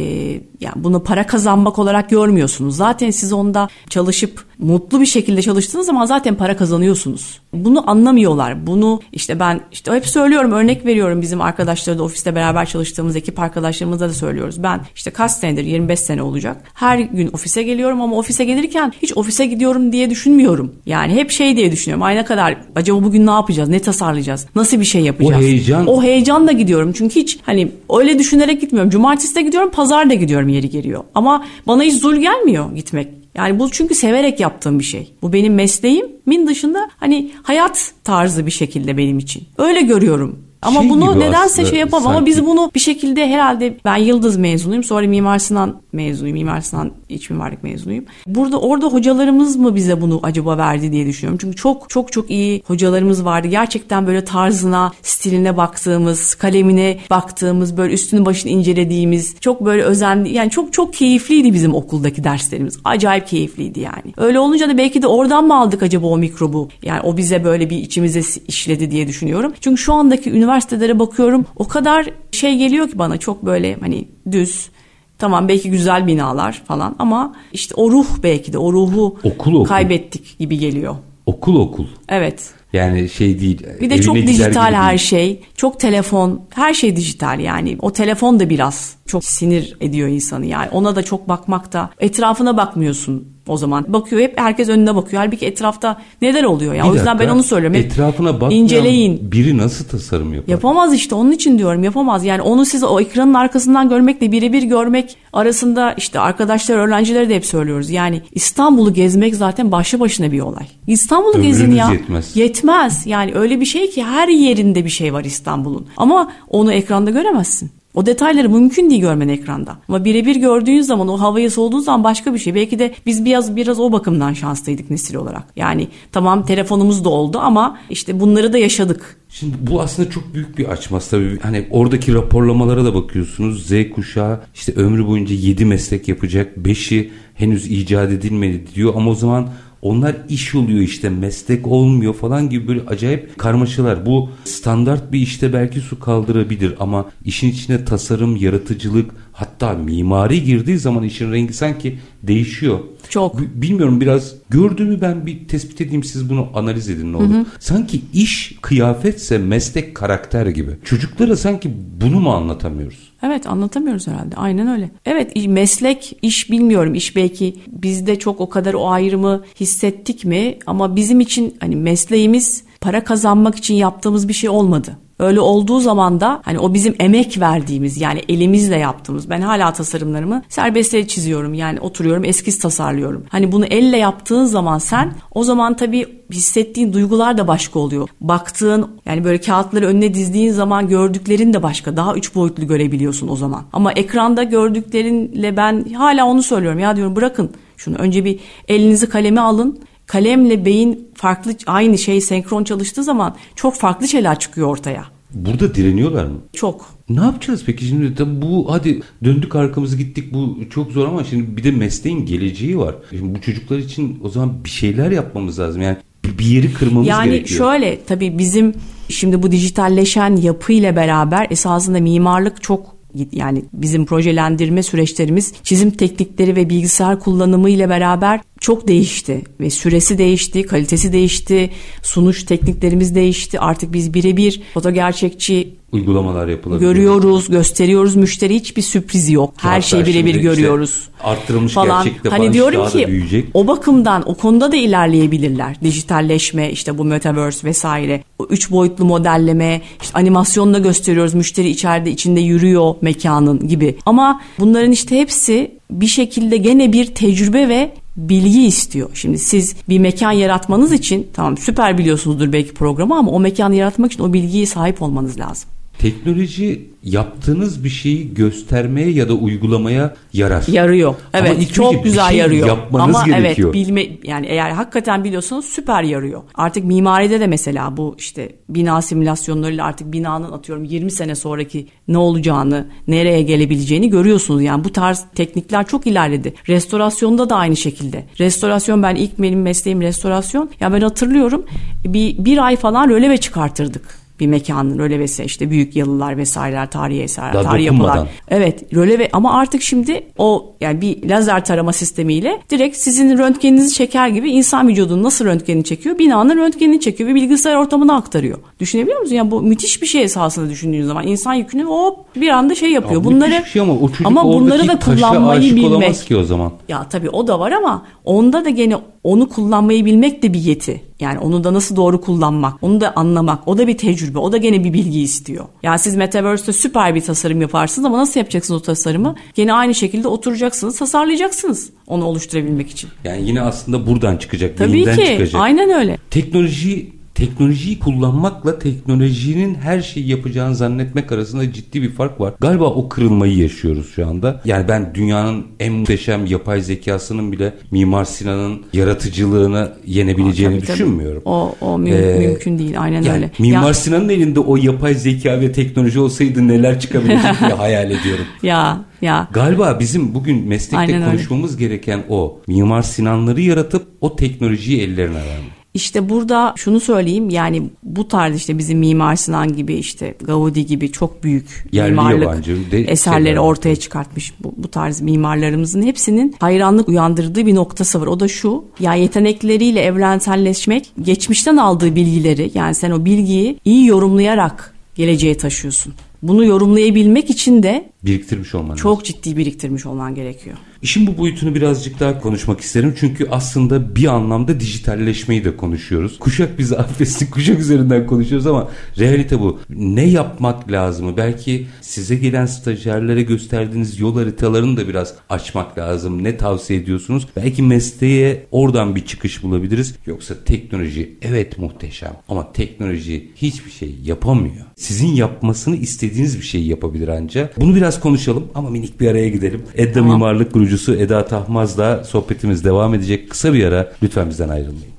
B: yani bunu para kazanmak olarak görmüyorsunuz. Zaten siz onda çalışıp mutlu bir şekilde çalıştığınız zaman zaten para kazanıyorsunuz. Bunu anlamıyorlar. Bunu işte ben işte hep söylüyorum örnek veriyorum bizim arkadaşları da ofiste beraber çalıştığımız ekip arkadaşlarımıza da söylüyoruz. Ben işte kaç senedir 25 sene olacak. Her gün ofise geliyorum ama ofise gelirken hiç ofise gidiyorum diye düşünmüyorum. Yani hep şey diye düşünüyorum. Ay ne kadar acaba bugün ne yapacağız? Ne tasarlayacağız? Nasıl bir şey yapacağız?
A: O heyecan.
B: O heyecanla gidiyorum. Çünkü hiç hani öyle düşünerek gitmiyorum. Cumartesi de gidiyorum, pazar da gidiyorum yeri geliyor. Ama bana hiç zul gelmiyor gitmek. Yani bu çünkü severek yaptığım bir şey. Bu benim mesleğimin dışında hani hayat tarzı bir şekilde benim için. Öyle görüyorum. Ama şey bunu nedense şey yapamam. Sanki. Ama biz bunu bir şekilde herhalde ben Yıldız mezunuyum. Sonra Mimar Sinan mezunuyum. Mimar Sinan iç mimarlık mezunuyum. Burada orada hocalarımız mı bize bunu acaba verdi diye düşünüyorum. Çünkü çok çok çok iyi hocalarımız vardı. Gerçekten böyle tarzına, stiline baktığımız, kalemine baktığımız, böyle üstünü başını incelediğimiz, çok böyle özenli yani çok çok keyifliydi bizim okuldaki derslerimiz. Acayip keyifliydi yani. Öyle olunca da belki de oradan mı aldık acaba o mikrobu? Yani o bize böyle bir içimize işledi diye düşünüyorum. Çünkü şu andaki üniversitelere bakıyorum o kadar şey geliyor ki bana çok böyle hani düz Tamam belki güzel binalar falan ama işte o ruh belki de o ruhu okul, okul. kaybettik gibi geliyor.
A: Okul okul.
B: Evet.
A: Yani şey değil.
B: Bir de çok dijital her şey. Çok telefon. Her şey dijital yani. O telefon da biraz çok sinir ediyor insanı yani. Ona da çok bakmakta. Etrafına bakmıyorsun o zaman. Bakıyor hep herkes önüne bakıyor. Halbuki etrafta neler oluyor ya. Bir o yüzden dakika, ben onu söylüyorum. Hep
A: etrafına bakmayan inceleyin. biri nasıl tasarım yapar?
B: Yapamaz işte onun için diyorum yapamaz. Yani onu siz o ekranın arkasından görmekle birebir görmek arasında işte arkadaşlar öğrencilere de hep söylüyoruz. Yani İstanbul'u gezmek zaten başlı başına bir olay. İstanbul'u gezin ya.
A: Yetmez.
B: Yetmez. Yani öyle bir şey ki her yerinde bir şey var İstanbul'un. Ama onu ekranda göremezsin. O detayları mümkün değil görmen ekranda. Ama birebir gördüğün zaman o havayı soluduğun zaman başka bir şey. Belki de biz biraz biraz o bakımdan şanslıydık nesil olarak. Yani tamam telefonumuz da oldu ama işte bunları da yaşadık.
A: Şimdi bu aslında çok büyük bir açmaz tabii. Hani oradaki raporlamalara da bakıyorsunuz. Z kuşağı işte ömrü boyunca 7 meslek yapacak. 5'i henüz icat edilmedi diyor ama o zaman onlar iş oluyor işte meslek olmuyor falan gibi böyle acayip karmaşalar. Bu standart bir işte belki su kaldırabilir ama işin içine tasarım, yaratıcılık hatta mimari girdiği zaman işin rengi sanki değişiyor.
B: Çok.
A: B- bilmiyorum biraz gördüğümü ben bir tespit edeyim siz bunu analiz edin ne olur. Hı hı. Sanki iş kıyafetse meslek karakter gibi. Çocuklara sanki bunu mu anlatamıyoruz?
B: Evet anlatamıyoruz herhalde. Aynen öyle. Evet meslek, iş bilmiyorum. İş belki bizde çok o kadar o ayrımı hissettik mi? Ama bizim için hani mesleğimiz para kazanmak için yaptığımız bir şey olmadı. Öyle olduğu zaman da hani o bizim emek verdiğimiz yani elimizle yaptığımız ben hala tasarımlarımı serbest çiziyorum yani oturuyorum eskiz tasarlıyorum. Hani bunu elle yaptığın zaman sen o zaman tabii hissettiğin duygular da başka oluyor. Baktığın yani böyle kağıtları önüne dizdiğin zaman gördüklerin de başka. Daha üç boyutlu görebiliyorsun o zaman. Ama ekranda gördüklerinle ben hala onu söylüyorum. Ya diyorum bırakın şunu önce bir elinizi kaleme alın kalemle beyin farklı aynı şey senkron çalıştığı zaman çok farklı şeyler çıkıyor ortaya.
A: Burada direniyorlar mı?
B: Çok.
A: Ne yapacağız peki şimdi de bu hadi döndük arkamızı gittik bu çok zor ama şimdi bir de mesleğin geleceği var. Şimdi bu çocuklar için o zaman bir şeyler yapmamız lazım. Yani bir yeri kırmamız
B: yani
A: gerekiyor.
B: Yani şöyle tabii bizim şimdi bu dijitalleşen yapı ile beraber esasında mimarlık çok yani bizim projelendirme süreçlerimiz çizim teknikleri ve bilgisayar kullanımı ile beraber çok değişti ve süresi değişti, kalitesi değişti, sunuş tekniklerimiz değişti. Artık biz birebir foto gerçekçi
A: uygulamalar yapılabiliyor.
B: Görüyoruz, gösteriyoruz. Müşteri hiçbir sürpriz yok. Her Hatta şeyi birebir görüyoruz.
A: Işte arttırılmış falan. gerçekte
B: hani diyorum ki büyüyecek. o bakımdan o konuda da ilerleyebilirler. Dijitalleşme, işte bu metaverse vesaire. O üç boyutlu modelleme, işte animasyonla gösteriyoruz. Müşteri içeride içinde yürüyor mekanın gibi. Ama bunların işte hepsi bir şekilde gene bir tecrübe ve bilgi istiyor. Şimdi siz bir mekan yaratmanız için tamam süper biliyorsunuzdur belki programı ama o mekanı yaratmak için o bilgiye sahip olmanız lazım.
A: Teknoloji yaptığınız bir şeyi göstermeye ya da uygulamaya yarar.
B: Yarıyor. Evet
A: ilk
B: çok
A: önce bir
B: güzel
A: şey
B: yarıyor.
A: yapmanız
B: Ama
A: gerekiyor.
B: evet bilme yani eğer hakikaten biliyorsanız süper yarıyor. Artık mimaride de mesela bu işte bina simülasyonlarıyla artık binanın atıyorum 20 sene sonraki ne olacağını, nereye gelebileceğini görüyorsunuz. Yani bu tarz teknikler çok ilerledi. Restorasyonda da aynı şekilde. Restorasyon ben ilk benim mesleğim restorasyon. Ya ben hatırlıyorum bir, bir ay falan röleve çıkartırdık bir mekanın rölevesi işte büyük yalılar vesaireler tarihi eserler
A: Daha
B: tarihi
A: dokunmadan.
B: yapılar Evet röleve ama artık şimdi o yani bir lazer tarama sistemiyle direkt sizin röntgeninizi çeker gibi insan vücudunun nasıl röntgenini çekiyor binanın röntgenini çekiyor ve bilgisayar ortamına aktarıyor. Düşünebiliyor musunuz? Yani bu müthiş bir şey esasında düşündüğünüz zaman insan yükünü hop bir anda şey yapıyor.
A: Ya
B: bunları
A: şey ama o
B: ama bunları da kullanmayı bilmek.
A: ki o zaman.
B: Ya tabii o da var ama onda da gene onu kullanmayı bilmek de bir yeti. Yani onu da nasıl doğru kullanmak, onu da anlamak, o da bir tecrübe, o da gene bir bilgi istiyor. Yani siz Metaverse'te süper bir tasarım yaparsınız ama nasıl yapacaksınız o tasarımı? Gene aynı şekilde oturacaksınız, tasarlayacaksınız onu oluşturabilmek için.
A: Yani yine aslında buradan çıkacak,
B: Tabii ki,
A: çıkacak.
B: aynen öyle.
A: Teknoloji teknolojiyi kullanmakla teknolojinin her şeyi yapacağını zannetmek arasında ciddi bir fark var. Galiba o kırılmayı yaşıyoruz şu anda. Yani ben dünyanın en muhteşem yapay zekasının bile Mimar Sinan'ın yaratıcılığını yenebileceğini
B: Tabii, tabii.
A: düşünmüyorum.
B: O, o mü-
A: Ee,
B: mümkün değil, aynen
A: Yani
B: öyle.
A: Mimar
B: Ya-
A: Sinan'ın elinde o yapay zeka ve teknoloji olsaydı neler çıkabilecek diye hayal ediyorum.
B: ya, ya.
A: Galiba bizim bugün meslekte
B: Aynen öyle.
A: konuşmamız gereken o. Mimar Sinanları yaratıp o teknolojiyi ellerine vermek.
B: İşte burada şunu söyleyeyim yani bu tarz işte bizim Mimar Sinan gibi işte Gaudi gibi çok büyük
A: Yerli
B: mimarlık
A: yabancı de-
B: eserleri
A: şeyler.
B: ortaya çıkartmış bu, bu tarz mimarlarımızın hepsinin hayranlık uyandırdığı bir noktası var. O da şu ya yetenekleriyle evrenselleşmek geçmişten aldığı bilgileri yani sen o bilgiyi iyi yorumlayarak geleceğe taşıyorsun. Bunu yorumlayabilmek için de
A: Biriktirmiş olman lazım.
B: çok ciddi biriktirmiş olman gerekiyor.
A: İşin bu boyutunu birazcık daha konuşmak isterim. Çünkü aslında bir anlamda dijitalleşmeyi de konuşuyoruz. Kuşak bizi affetsin. Kuşak üzerinden konuşuyoruz ama realite bu. Ne yapmak lazım? Belki size gelen stajyerlere gösterdiğiniz yol haritalarını da biraz açmak lazım. Ne tavsiye ediyorsunuz? Belki mesleğe oradan bir çıkış bulabiliriz. Yoksa teknoloji evet muhteşem ama teknoloji hiçbir şey yapamıyor. Sizin yapmasını istediğiniz bir şeyi yapabilir ancak. Bunu biraz konuşalım ama minik bir araya gidelim. Edda
B: Tamam.
A: Mimarlık kurucusu Eda Tahmaz'la sohbetimiz devam edecek. Kısa bir ara lütfen bizden ayrılmayın.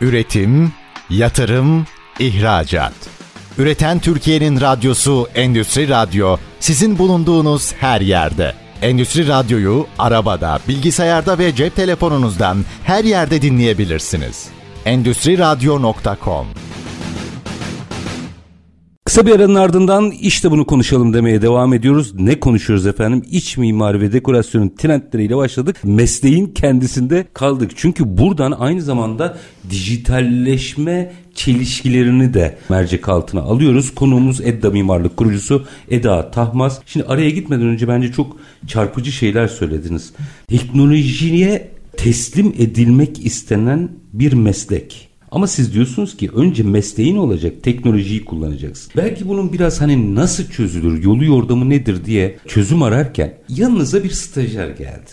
C: Üretim, yatırım, ihracat. Üreten Türkiye'nin radyosu Endüstri Radyo sizin bulunduğunuz her yerde. Endüstri Radyo'yu arabada, bilgisayarda ve cep telefonunuzdan her yerde dinleyebilirsiniz. Endüstri Radyo.com
A: Kısa bir aranın ardından işte bunu konuşalım demeye devam ediyoruz. Ne konuşuyoruz efendim? İç mimari ve dekorasyonun trendleriyle başladık. Mesleğin kendisinde kaldık. Çünkü buradan aynı zamanda dijitalleşme çelişkilerini de mercek altına alıyoruz. Konuğumuz Edda Mimarlık kurucusu Eda Tahmaz. Şimdi araya gitmeden önce bence çok çarpıcı şeyler söylediniz. Teknolojiye teslim edilmek istenen bir meslek. Ama siz diyorsunuz ki önce mesleğin olacak, teknolojiyi kullanacaksın. Belki bunun biraz hani nasıl çözülür, yolu yordamı nedir diye çözüm ararken yanınıza bir stajyer geldi.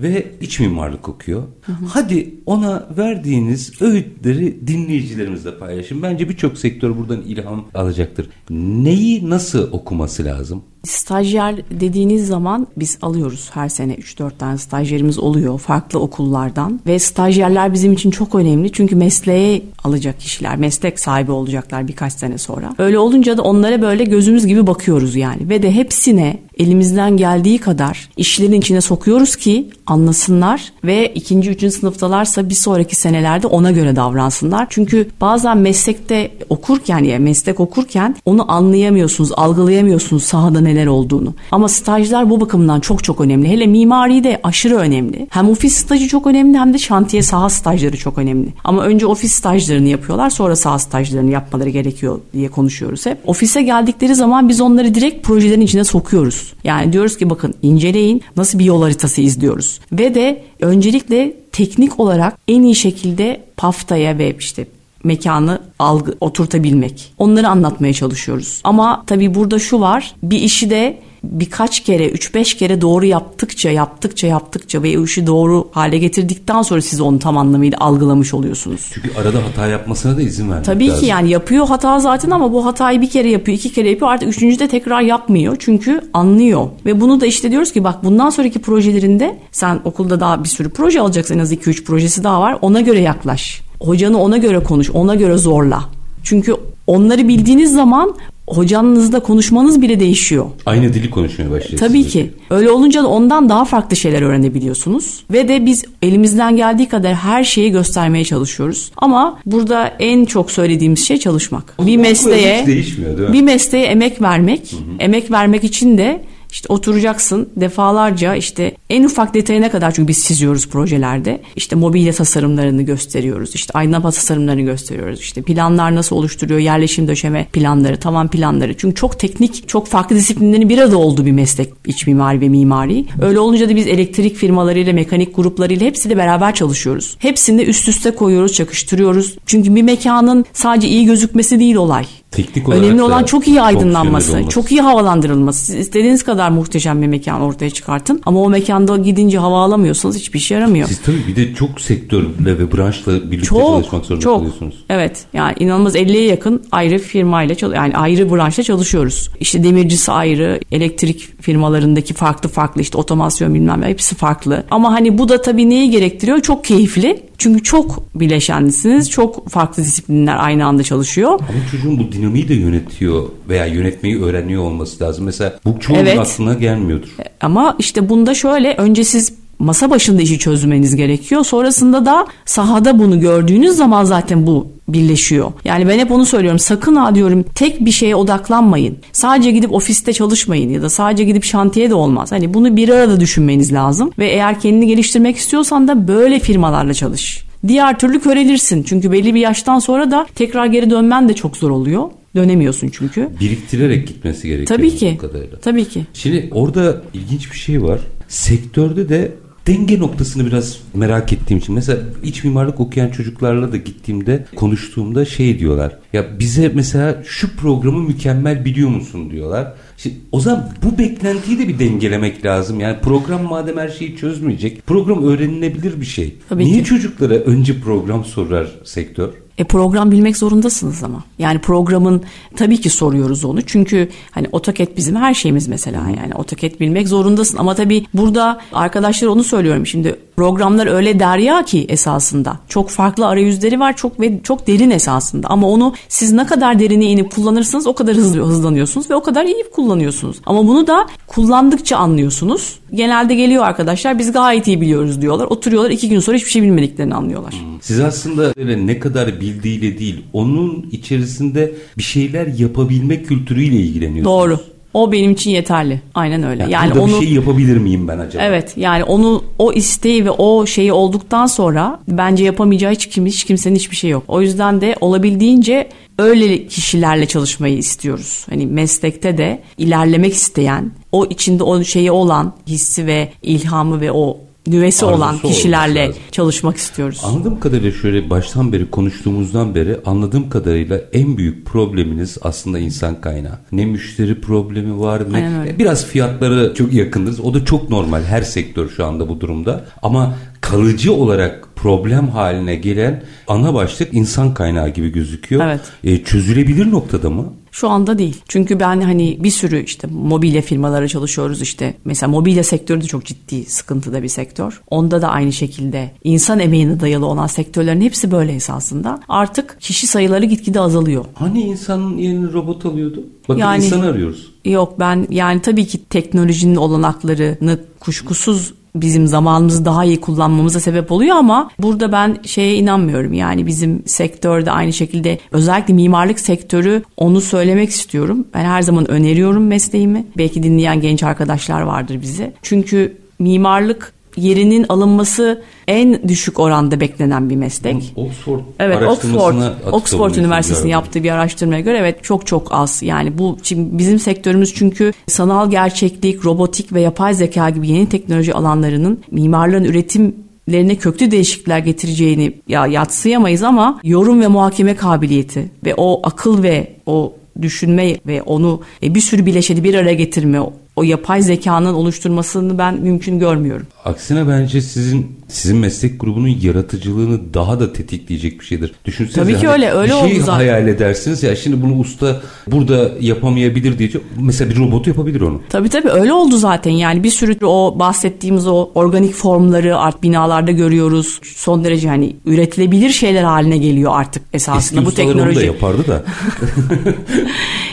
A: Ve iç mimarlık okuyor. Hadi ona verdiğiniz öğütleri dinleyicilerimizle paylaşın. Bence birçok sektör buradan ilham alacaktır. Neyi nasıl okuması lazım?
B: Stajyer dediğiniz zaman biz alıyoruz her sene 3-4 tane stajyerimiz oluyor farklı okullardan ve stajyerler bizim için çok önemli çünkü mesleğe alacak kişiler, meslek sahibi olacaklar birkaç sene sonra. Öyle olunca da onlara böyle gözümüz gibi bakıyoruz yani ve de hepsine elimizden geldiği kadar işlerin içine sokuyoruz ki anlasınlar ve ikinci, üçüncü sınıftalarsa bir sonraki senelerde ona göre davransınlar. Çünkü bazen meslekte okurken ya meslek okurken onu anlayamıyorsunuz, algılayamıyorsunuz sahada neler olduğunu. Ama stajlar bu bakımdan çok çok önemli. Hele mimari de aşırı önemli. Hem ofis stajı çok önemli hem de şantiye saha stajları çok önemli. Ama önce ofis stajlarını yapıyorlar sonra saha stajlarını yapmaları gerekiyor diye konuşuyoruz hep. Ofise geldikleri zaman biz onları direkt projelerin içine sokuyoruz. Yani diyoruz ki bakın inceleyin nasıl bir yol haritası izliyoruz. Ve de öncelikle teknik olarak en iyi şekilde paftaya ve işte mekanı algı oturtabilmek. Onları anlatmaya çalışıyoruz. Ama tabii burada şu var. Bir işi de birkaç kere 3-5 kere doğru yaptıkça yaptıkça yaptıkça ve o işi doğru hale getirdikten sonra siz onu tam anlamıyla algılamış oluyorsunuz.
A: Çünkü arada hata yapmasına da izin vermek
B: Tabii
A: lazım.
B: ki yani yapıyor hata zaten ama bu hatayı bir kere yapıyor, iki kere yapıyor. Artık üçüncüde tekrar yapmıyor. Çünkü anlıyor. Ve bunu da işte diyoruz ki bak bundan sonraki projelerinde sen okulda daha bir sürü proje alacaksın. En az 2-3 projesi daha var. Ona göre yaklaş. Hocanı ona göre konuş. Ona göre zorla. Çünkü onları bildiğiniz zaman hocanızla konuşmanız bile değişiyor.
A: Aynı dili konuşmaya başlıyorsunuz.
B: Tabii ki. Öyle olunca da ondan daha farklı şeyler öğrenebiliyorsunuz. Ve de biz elimizden geldiği kadar her şeyi göstermeye çalışıyoruz. Ama burada en çok söylediğimiz şey çalışmak. Bir mesleğe
A: değişmiyor değil mi?
B: bir mesleğe emek vermek. Emek vermek için de işte oturacaksın defalarca işte en ufak detayına kadar çünkü biz çiziyoruz projelerde. İşte mobilya tasarımlarını gösteriyoruz. İşte aydınlatma tasarımlarını gösteriyoruz. İşte planlar nasıl oluşturuyor, yerleşim döşeme planları, tavan planları. Çünkü çok teknik, çok farklı disiplinlerin bir arada olduğu bir meslek iç mimari ve mimari. Öyle olunca da biz elektrik firmalarıyla, mekanik gruplarıyla hepsiyle beraber çalışıyoruz. Hepsini üst üste koyuyoruz, çakıştırıyoruz. Çünkü bir mekanın sadece iyi gözükmesi değil olay.
A: Teknik olarak
B: Önemli olan çok iyi aydınlanması, çok, iyi havalandırılması. Siz istediğiniz kadar muhteşem bir mekan ortaya çıkartın ama o mekanda gidince hava alamıyorsanız hiçbir işe yaramıyor.
A: Siz tabii bir de çok sektörle ve branşla birlikte
B: çok
A: çalışmak zorunda
B: çok
A: kalıyorsunuz.
B: evet yani inanılmaz 50'ye yakın ayrı firmayla yani ayrı branşla çalışıyoruz. İşte demircisi ayrı, elektrik firmalarındaki farklı farklı işte otomasyon bilmem ne hepsi farklı. Ama hani bu da tabii neyi gerektiriyor? Çok keyifli. Çünkü çok bileşenlisiniz. Çok farklı disiplinler aynı anda çalışıyor.
A: Ama çocuğun bu dinamiği de yönetiyor veya yönetmeyi öğreniyor olması lazım. Mesela bu çoğunun
B: Evet.
A: aklına gelmiyordur.
B: Ama işte bunda şöyle önce siz masa başında işi çözmeniz gerekiyor. Sonrasında da sahada bunu gördüğünüz zaman zaten bu birleşiyor. Yani ben hep onu söylüyorum. Sakın ha diyorum tek bir şeye odaklanmayın. Sadece gidip ofiste çalışmayın ya da sadece gidip şantiye de olmaz. Hani bunu bir arada düşünmeniz lazım ve eğer kendini geliştirmek istiyorsan da böyle firmalarla çalış. Diğer türlü körelirsin. Çünkü belli bir yaştan sonra da tekrar geri dönmen de çok zor oluyor. Dönemiyorsun çünkü.
A: Biriktirerek gitmesi gerekiyor.
B: Tabii ki.
A: kadarıyla.
B: Tabii ki.
A: Şimdi orada ilginç bir şey var. Sektörde de denge noktasını biraz merak ettiğim için mesela iç mimarlık okuyan çocuklarla da gittiğimde konuştuğumda şey diyorlar. Ya bize mesela şu programı mükemmel biliyor musun diyorlar. Şimdi, o zaman bu beklentiyi de bir dengelemek lazım. Yani program madem her şeyi çözmeyecek. Program öğrenilebilir bir şey.
B: Tabii
A: Niye
B: ki.
A: çocuklara önce program sorar sektör?
B: E program bilmek zorundasınız ama. Yani programın tabii ki soruyoruz onu. Çünkü hani AutoCAD bizim her şeyimiz mesela. Yani AutoCAD bilmek zorundasın. Ama tabii burada arkadaşlar onu söylüyorum. Şimdi programlar öyle derya ki esasında. Çok farklı arayüzleri var. Çok ve çok derin esasında. Ama onu siz ne kadar derine inip kullanırsanız o kadar hızlı hızlanıyorsunuz ve o kadar iyi kullanıyorsunuz. Ama bunu da kullandıkça anlıyorsunuz. Genelde geliyor arkadaşlar biz gayet iyi biliyoruz diyorlar. Oturuyorlar iki gün sonra hiçbir şey bilmediklerini anlıyorlar.
A: Siz aslında ne kadar bildiğiyle değil, onun içerisinde bir şeyler yapabilme kültürüyle ilgileniyorsunuz.
B: Doğru. O benim için yeterli. Aynen öyle.
A: Yani,
B: Yani, onu
A: bir şey yapabilir miyim ben acaba?
B: Evet yani onu o isteği ve o şeyi olduktan sonra bence yapamayacağı hiç kim hiç kimsenin hiçbir şey yok. O yüzden de olabildiğince öyle kişilerle çalışmayı istiyoruz. Hani meslekte de ilerlemek isteyen, o içinde o şeyi olan hissi ve ilhamı ve o nüvesi
A: Arzusu
B: olan kişilerle çalışmak istiyoruz.
A: Anladığım kadarıyla şöyle baştan beri konuştuğumuzdan beri anladığım kadarıyla en büyük probleminiz aslında insan kaynağı. Ne müşteri problemi var ne biraz fiyatları çok yakındız. O da çok normal her sektör şu anda bu durumda. Ama kalıcı olarak problem haline gelen ana başlık insan kaynağı gibi gözüküyor.
B: Evet.
A: E, çözülebilir noktada mı?
B: Şu anda değil. Çünkü ben hani bir sürü işte mobilya firmalara çalışıyoruz işte. Mesela mobilya sektörü de çok ciddi sıkıntıda bir sektör. Onda da aynı şekilde insan emeğine dayalı olan sektörlerin hepsi böyle esasında. Artık kişi sayıları gitgide azalıyor.
A: Hani insanın yerini robot alıyordu? Bakın
B: Yani-
A: insan arıyoruz.
B: Yok ben yani tabii ki teknolojinin olanaklarını kuşkusuz bizim zamanımızı daha iyi kullanmamıza sebep oluyor ama burada ben şeye inanmıyorum. Yani bizim sektörde aynı şekilde özellikle mimarlık sektörü onu söylemek istiyorum. Ben her zaman öneriyorum mesleğimi. Belki dinleyen genç arkadaşlar vardır bizi. Çünkü mimarlık yerinin alınması en düşük oranda beklenen bir meslek.
A: Oxford
B: Evet Oxford, Oxford Üniversitesi'nin yaptığı bir araştırmaya göre evet çok çok az. Yani bu şimdi bizim sektörümüz çünkü sanal gerçeklik, robotik ve yapay zeka gibi yeni teknoloji alanlarının mimarların üretimlerine köklü değişiklikler getireceğini ya yatsıyamayız ama yorum ve muhakeme kabiliyeti ve o akıl ve o düşünme ve onu e, bir sürü bileşeni bir araya getirme o yapay zekanın oluşturmasını ben mümkün görmüyorum.
A: Aksine bence sizin sizin meslek grubunun yaratıcılığını daha da tetikleyecek bir şeydir. Düşünsenize
B: Tabii ki
A: hani
B: öyle, öyle
A: bir şey
B: oldu zaten.
A: hayal edersiniz ya şimdi bunu usta burada yapamayabilir diye mesela bir robotu yapabilir onu.
B: Tabii tabii öyle oldu zaten yani bir sürü o bahsettiğimiz o organik formları art binalarda görüyoruz. Son derece hani üretilebilir şeyler haline geliyor artık esasında
A: Eski
B: bu
A: ustalar onu da
B: teknoloji.
A: yapardı da.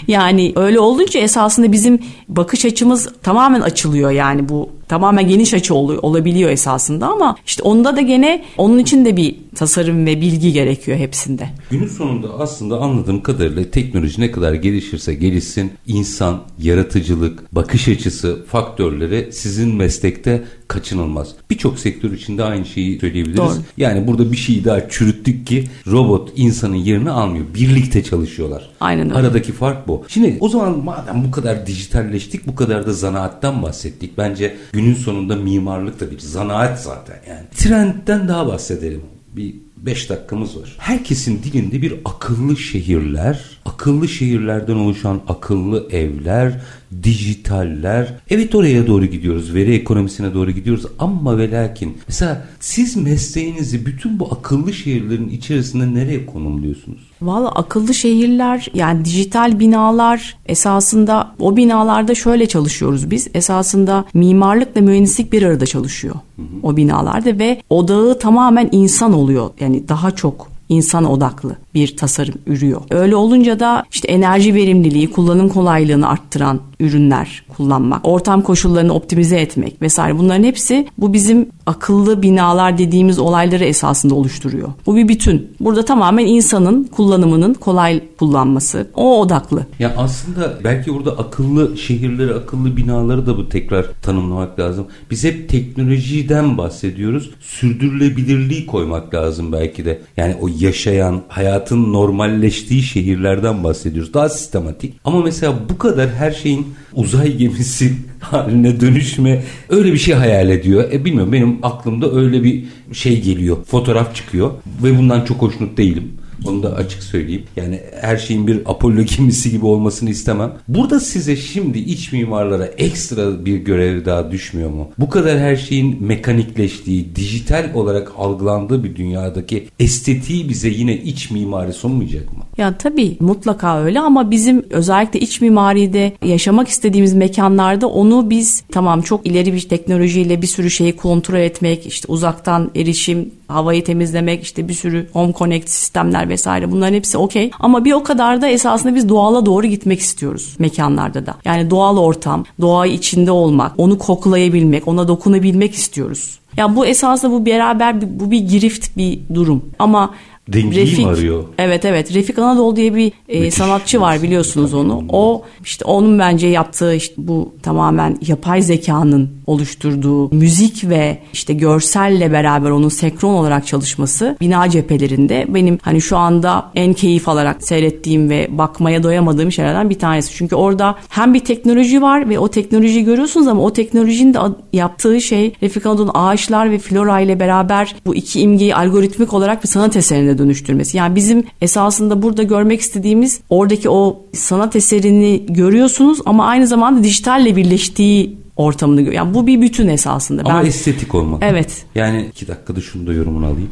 B: Yani öyle olunca esasında bizim bakış açımız tamamen açılıyor yani bu tamamen geniş açı ol- olabiliyor esasında ama işte onda da gene onun için de bir tasarım ve bilgi gerekiyor hepsinde.
A: Günün sonunda aslında anladığım kadarıyla teknoloji ne kadar gelişirse gelişsin insan, yaratıcılık, bakış açısı faktörleri sizin meslekte kaçınılmaz. Birçok sektör içinde aynı şeyi söyleyebiliriz.
B: Doğru.
A: Yani burada bir şeyi daha çürüttük ki robot insanın yerini almıyor. Birlikte çalışıyorlar.
B: Aynen öyle.
A: Aradaki fark bu. Şimdi o zaman madem bu kadar dijitalleştik, bu kadar da zanaattan bahsettik. Bence günün sonunda mimarlık da bir zanaat zaten yani. Trendten daha bahsedelim. Bir 5 dakikamız var. Herkesin dilinde bir akıllı şehirler, akıllı şehirlerden oluşan akıllı evler, dijitaller. Evet oraya doğru gidiyoruz. Veri ekonomisine doğru gidiyoruz. Ama ve lakin mesela siz mesleğinizi bütün bu akıllı şehirlerin içerisinde nereye konumluyorsunuz?
B: Valla akıllı şehirler yani dijital binalar esasında o binalarda şöyle çalışıyoruz biz. Esasında mimarlıkla mühendislik bir arada çalışıyor o binalarda ve odağı tamamen insan oluyor. Yani daha çok insan odaklı bir tasarım ürüyor. Öyle olunca da işte enerji verimliliği, kullanım kolaylığını arttıran ürünler kullanmak, ortam koşullarını optimize etmek vesaire bunların hepsi bu bizim akıllı binalar dediğimiz olayları esasında oluşturuyor. Bu bir bütün. Burada tamamen insanın kullanımının kolay kullanması. O odaklı.
A: Ya aslında belki burada akıllı şehirleri, akıllı binaları da bu tekrar tanımlamak lazım. Biz hep teknolojiden bahsediyoruz. Sürdürülebilirliği koymak lazım belki de. Yani o yaşayan, hayatın normalleştiği şehirlerden bahsediyoruz. Daha sistematik. Ama mesela bu kadar her şeyin uzay gemisi haline dönüşme öyle bir şey hayal ediyor. E bilmiyorum benim aklımda öyle bir şey geliyor. Fotoğraf çıkıyor ve bundan çok hoşnut değilim. Onu da açık söyleyeyim. Yani her şeyin bir Apollo gemisi gibi olmasını istemem. Burada size şimdi iç mimarlara ekstra bir görev daha düşmüyor mu? Bu kadar her şeyin mekanikleştiği, dijital olarak algılandığı bir dünyadaki estetiği bize yine iç mimari sunmayacak mı?
B: Ya tabii mutlaka öyle ama bizim özellikle iç mimaride yaşamak istediğimiz mekanlarda onu biz tamam çok ileri bir teknolojiyle bir sürü şeyi kontrol etmek, işte uzaktan erişim, havayı temizlemek, işte bir sürü home connect sistemler vesaire bunların hepsi okey. Ama bir o kadar da esasında biz doğala doğru gitmek istiyoruz mekanlarda da. Yani doğal ortam, doğa içinde olmak, onu koklayabilmek, ona dokunabilmek istiyoruz. Ya bu esasında bu beraber bu bir girift bir durum. Ama
A: Dengeyi mi arıyor?
B: Evet evet. Refik Anadolu diye bir e, sanatçı var biliyorsunuz onu. O işte onun bence yaptığı işte bu tamamen yapay zekanın oluşturduğu müzik ve işte görselle beraber onun senkron olarak çalışması bina cephelerinde benim hani şu anda en keyif alarak seyrettiğim ve bakmaya doyamadığım şeylerden bir tanesi. Çünkü orada hem bir teknoloji var ve o teknolojiyi görüyorsunuz ama o teknolojinin de yaptığı şey Refik Anadolu'nun ağaçlar ve flora ile beraber bu iki imgeyi algoritmik olarak bir sanat eserine dönüştürmesi. Yani bizim esasında burada görmek istediğimiz oradaki o sanat eserini görüyorsunuz ama aynı zamanda dijitalle birleştiği ortamını gör. Yani bu bir bütün esasında.
A: Ama
B: Ben
A: estetik olmak.
B: Evet.
A: Yani iki dakikada şunu da yorumunu alayım.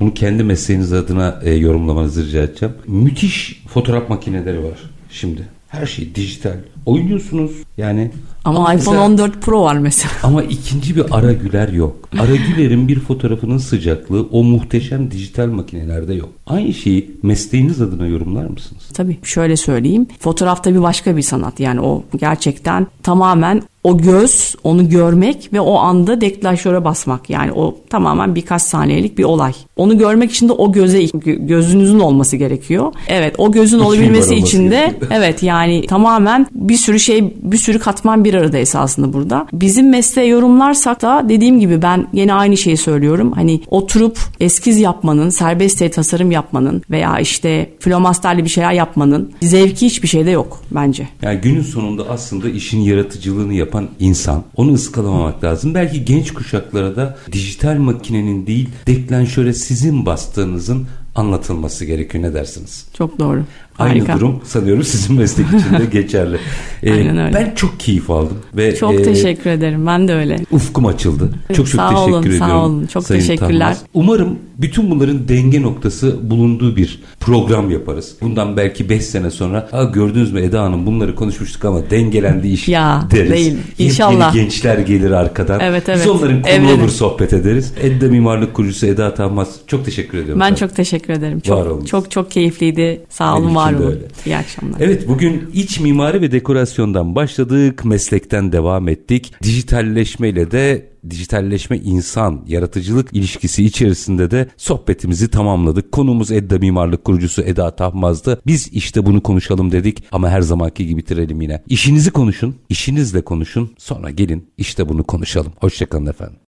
A: Bunu kendi mesleğiniz adına e, yorumlamanızı rica edeceğim. Müthiş fotoğraf makineleri var şimdi. Her şey dijital. Oynuyorsunuz yani.
B: ama iPhone
A: mesela-
B: 14 Pro var mesela.
A: Ama ikinci bir Ara Güler yok. Ara Güler'in bir fotoğrafının sıcaklığı o muhteşem dijital makinelerde yok. Aynı şeyi mesleğiniz adına yorumlar mısınız?
B: Tabii şöyle söyleyeyim. Fotoğrafta bir başka bir sanat. Yani o gerçekten tamamen o göz, onu görmek ve o anda deklanşöre basmak. Yani o tamamen birkaç saniyelik bir olay. Onu görmek için de o göze gö- gözünüzün olması gerekiyor. Evet, o gözün olabilmesi için de evet yani tamamen bir sürü şey, bir sürü katman bir arada esasında burada. Bizim mesleğe yorumlarsak da dediğim gibi ben yine aynı şeyi söylüyorum. Hani oturup eskiz yapmanın, serbest el tasarım yapmanın veya işte flomasterli bir şeyler yapmanın zevki hiçbir şeyde yok bence.
A: Yani günün sonunda aslında işin yaratıcılığını yapan insan. Onu ıskalamamak lazım. Belki genç kuşaklara da dijital makinenin değil deklanşöre sizin bastığınızın anlatılması gerekiyor ne dersiniz?
B: Çok doğru. Harika.
A: Aynı durum sanıyorum sizin meslek için de geçerli. Ee,
B: Aynen öyle.
A: Ben çok keyif aldım ve
B: Çok
A: e,
B: teşekkür ederim. Ben de öyle.
A: ufkum açıldı. Çok çok
B: Sağ
A: teşekkür
B: olun, sağ
A: ediyorum.
B: olun. Çok
A: Sayın
B: teşekkürler.
A: Tanmaz. Umarım bütün bunların denge noktası bulunduğu bir program yaparız. Bundan belki 5 sene sonra Aa, gördünüz mü Eda Hanım bunları konuşmuştuk ama dengelendi iş
B: Ya,
A: deriz.
B: değil.
A: Yepyeni
B: İnşallah.
A: gençler gelir arkadan.
B: Evet,
A: Biz
B: evet.
A: onların konu
B: Evlenin.
A: olur sohbet ederiz. Edda Mimarlık Kurucusu Eda Tanmaz çok teşekkür ediyorum.
B: Ben
A: sana.
B: çok teşekkür ederim.
A: Var olun.
B: Çok çok çok keyifliydi. Sağ olun, var olun.
A: öyle.
B: İyi akşamlar.
A: Evet bugün iç mimari ve dekorasyondan başladık, meslekten devam ettik. Dijitalleşmeyle de dijitalleşme insan yaratıcılık ilişkisi içerisinde de sohbetimizi tamamladık. Konumuz Edda Mimarlık kurucusu Eda Tahmaz'dı. Biz işte bunu konuşalım dedik ama her zamanki gibi bitirelim yine. İşinizi konuşun, işinizle konuşun. Sonra gelin işte bunu konuşalım. Hoşçakalın efendim.